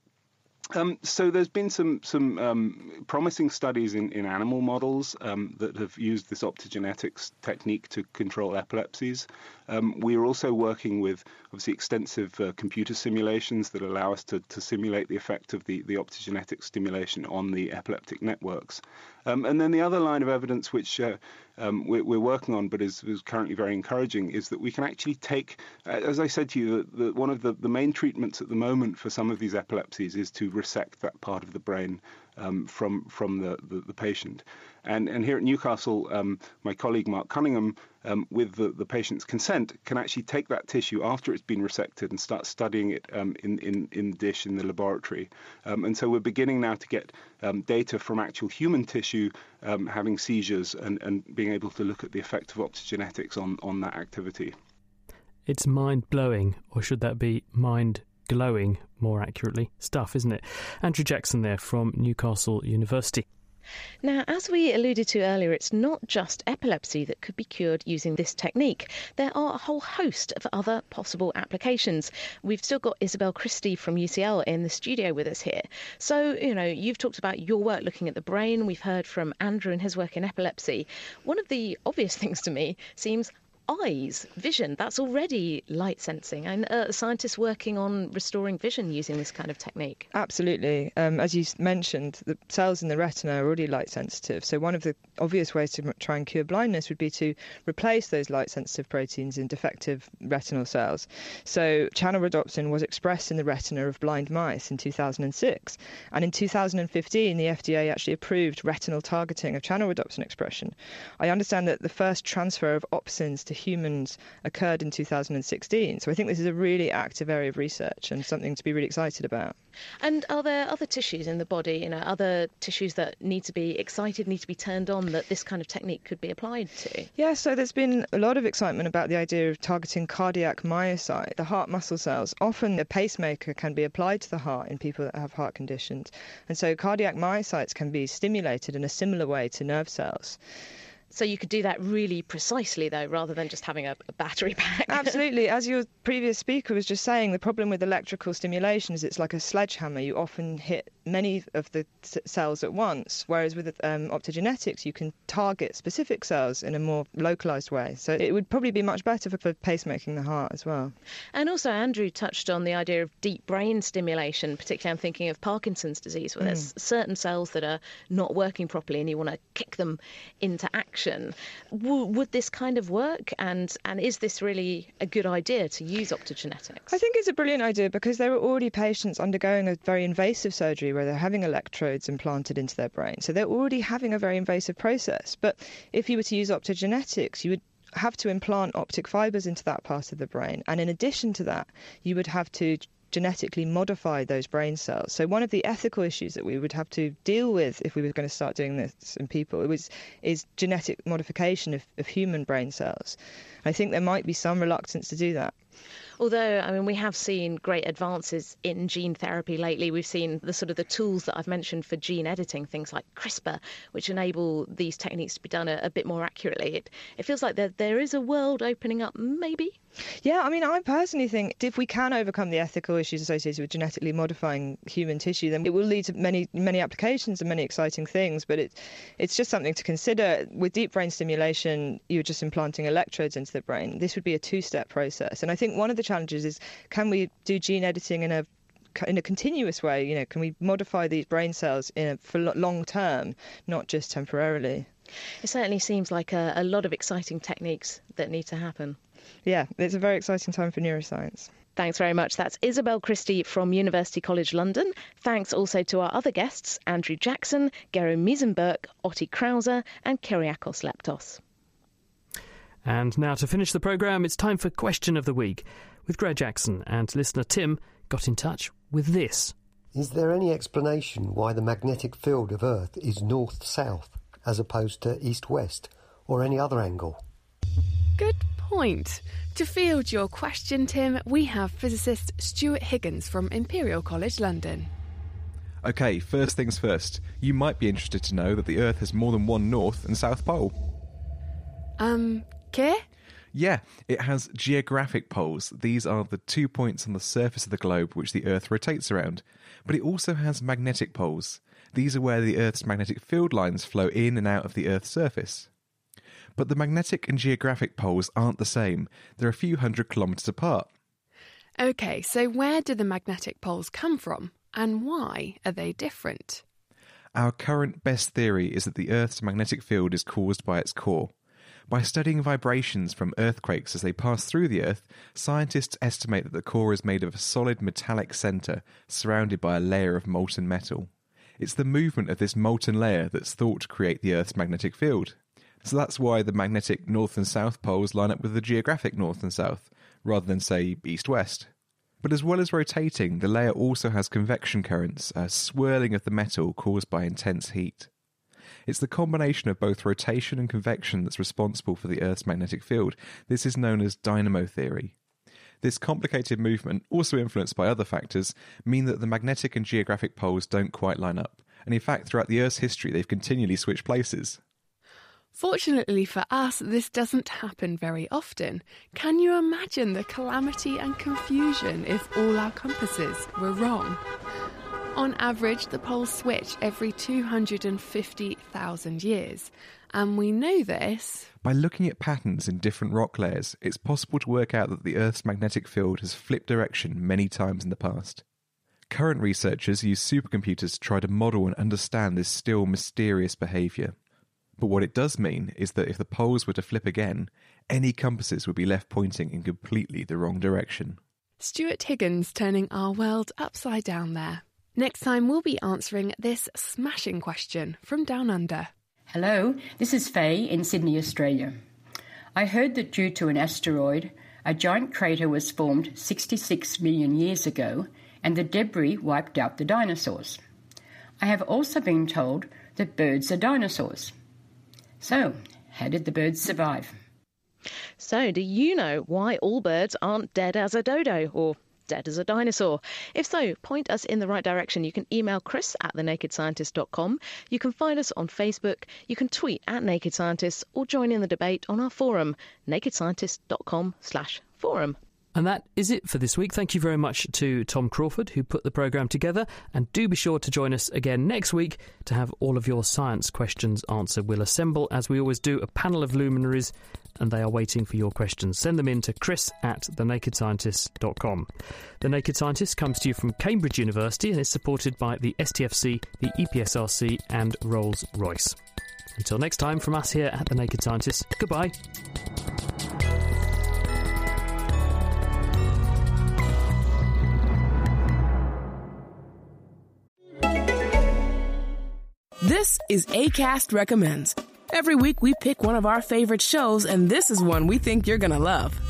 Um, so there's been some some um, promising studies in, in animal models um, that have used this optogenetics technique to control epilepsies. Um, we are also working with obviously extensive uh, computer simulations that allow us to, to simulate the effect of the, the optogenetic stimulation on the epileptic networks. Um, and then the other line of evidence which uh, um, we're, we're, working on, but is, is, currently very encouraging, is that we can actually take, uh, as I said to you, one of the, the, main treatments at the moment for some of these epilepsies is to resect that part of the brain um, from from the, the, the, patient. And, and here at Newcastle, um, my colleague Mark Cunningham, um, with the, the patient's consent, can actually take that tissue after it's been resected and start studying it um, in, in, in dish in the laboratory. Um, and so we're beginning now to get um, data from actual human tissue having seizures and, and being able to look at the effect of optogenetics on, on that activity. It's mind blowing, or should that be mind glowing, more accurately, stuff, isn't it? Andrew Jackson there from Newcastle University. Now, as we alluded to earlier, it's not just epilepsy that could be cured using this technique. There are a whole host of other possible applications. We've still got Isabel Christie from UCL in the studio with us here. So, you know, you've talked about your work looking at the brain. We've heard from Andrew and his work in epilepsy. One of the obvious things to me seems eyes, vision, that's already light sensing. And uh, scientists working on restoring vision using this kind of technique. Absolutely. Um, as you mentioned, the cells in the retina are already light sensitive. So, one of the obvious ways to try and cure blindness would be to replace those light sensitive proteins in defective retinal cells. So, channel rhodopsin was expressed in the retina of blind mice in 2006. And in 2015, the FDA actually approved retinal targeting of channel rhodopsin expression. I understand that the first transfer of opsins to humans occurred in 2016. So I think this is a really active area of research and something to be really excited about. And are there other tissues in the body, you know, other tissues that need to be excited, need to be turned on that this kind of technique could be applied to? Yeah, so there's been a lot of excitement about the idea of targeting cardiac myocyte, the heart muscle cells. Often a pacemaker can be applied to the heart in people that have heart conditions. And so cardiac myocytes can be stimulated in a similar way to nerve cells. So you could do that really precisely, though, rather than just having a, a battery pack. Absolutely. As your previous speaker was just saying, the problem with electrical stimulation is it's like a sledgehammer. You often hit many of the cells at once, whereas with um, optogenetics, you can target specific cells in a more localized way. So it would probably be much better for, for pacemaking the heart as well. And also, Andrew touched on the idea of deep brain stimulation, particularly I'm thinking of Parkinson's disease, where mm. there's certain cells that are not working properly and you want to kick them into action. W- would this kind of work? And, and is this really a good idea to use optogenetics? I think it's a brilliant idea because there are already patients undergoing a very invasive surgery where they're having electrodes implanted into their brain. So they're already having a very invasive process. But if you were to use optogenetics, you would have to implant optic fibers into that part of the brain. And in addition to that, you would have to genetically modify those brain cells. So one of the ethical issues that we would have to deal with if we were going to start doing this in people it was is genetic modification of, of human brain cells. I think there might be some reluctance to do that. Although, I mean, we have seen great advances in gene therapy lately. We've seen the sort of the tools that I've mentioned for gene editing, things like CRISPR, which enable these techniques to be done a, a bit more accurately. It, it feels like there, there is a world opening up, maybe. Yeah, I mean, I personally think if we can overcome the ethical issues associated with genetically modifying human tissue, then it will lead to many, many applications and many exciting things. But it, it's just something to consider. With deep brain stimulation, you're just implanting electrodes into the brain. This would be a two-step process, and I think one of the challenges is can we do gene editing in a in a continuous way? You know, can we modify these brain cells in a, for long term, not just temporarily? It certainly seems like a, a lot of exciting techniques that need to happen. Yeah, it's a very exciting time for neuroscience. Thanks very much. That's Isabel Christie from University College London. Thanks also to our other guests, Andrew Jackson, Gero Miesenböck, Otti Croze, and Kyriakos Leptos. And now to finish the programme, it's time for Question of the Week with Greg Jackson, and listener Tim got in touch with this. Is there any explanation why the magnetic field of Earth is north south as opposed to east west or any other angle? Good point. To field your question, Tim, we have physicist Stuart Higgins from Imperial College London. Okay, first things first. You might be interested to know that the Earth has more than one North and South Pole. Um, care? Yeah, it has geographic poles. These are the two points on the surface of the globe which the Earth rotates around. But it also has magnetic poles. These are where the Earth's magnetic field lines flow in and out of the Earth's surface. But the magnetic and geographic poles aren't the same. They're a few hundred kilometres apart. Okay, so where do the magnetic poles come from? And why are they different? Our current best theory is that the Earth's magnetic field is caused by its core. By studying vibrations from earthquakes as they pass through the Earth, scientists estimate that the core is made of a solid metallic centre surrounded by a layer of molten metal. It's the movement of this molten layer that's thought to create the Earth's magnetic field. So that's why the magnetic north and south poles line up with the geographic north and south, rather than, say, east west. But as well as rotating, the layer also has convection currents, a swirling of the metal caused by intense heat. It's the combination of both rotation and convection that's responsible for the Earth's magnetic field. This is known as dynamo theory. This complicated movement, also influenced by other factors, mean that the magnetic and geographic poles don't quite line up. And in fact, throughout the Earth's history, they've continually switched places. Fortunately for us, this doesn't happen very often. Can you imagine the calamity and confusion if all our compasses were wrong? On average, the poles switch every 250,000 years. And we know this. By looking at patterns in different rock layers, it's possible to work out that the Earth's magnetic field has flipped direction many times in the past. Current researchers use supercomputers to try to model and understand this still mysterious behaviour. But what it does mean is that if the poles were to flip again, any compasses would be left pointing in completely the wrong direction. Stuart Higgins turning our world upside down there. Next time, we'll be answering this smashing question from Down Under. Hello, this is Faye in Sydney, Australia. I heard that due to an asteroid, a giant crater was formed 66 million years ago and the debris wiped out the dinosaurs. I have also been told that birds are dinosaurs. So, how did the birds survive? So, do you know why all birds aren't dead as a dodo or dead as a dinosaur? If so, point us in the right direction. You can email chris at thenakedscientist.com. You can find us on Facebook. You can tweet at Naked Scientists or join in the debate on our forum, nakedscientist.com slash forum. And that is it for this week. Thank you very much to Tom Crawford, who put the programme together. And do be sure to join us again next week to have all of your science questions answered. We'll assemble, as we always do, a panel of luminaries, and they are waiting for your questions. Send them in to chris at thenakedscientist.com. The Naked Scientist comes to you from Cambridge University and is supported by the STFC, the EPSRC, and Rolls Royce. Until next time, from us here at The Naked Scientist, goodbye. This is ACAST Recommends. Every week we pick one of our favorite shows, and this is one we think you're going to love.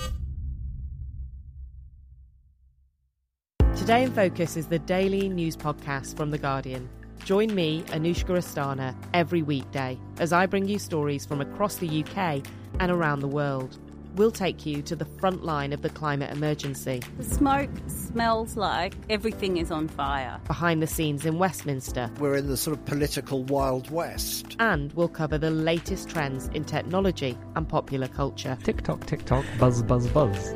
Today in Focus is the daily news podcast from The Guardian. Join me, Anushka Asthana, every weekday as I bring you stories from across the UK and around the world. We'll take you to the front line of the climate emergency. The smoke smells like everything is on fire. Behind the scenes in Westminster. We're in the sort of political Wild West. And we'll cover the latest trends in technology and popular culture. Tick tock, tick tock, buzz, buzz, buzz.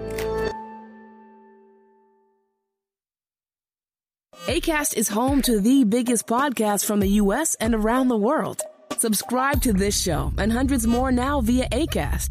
ACAST is home to the biggest podcasts from the U.S. and around the world. Subscribe to this show and hundreds more now via ACAST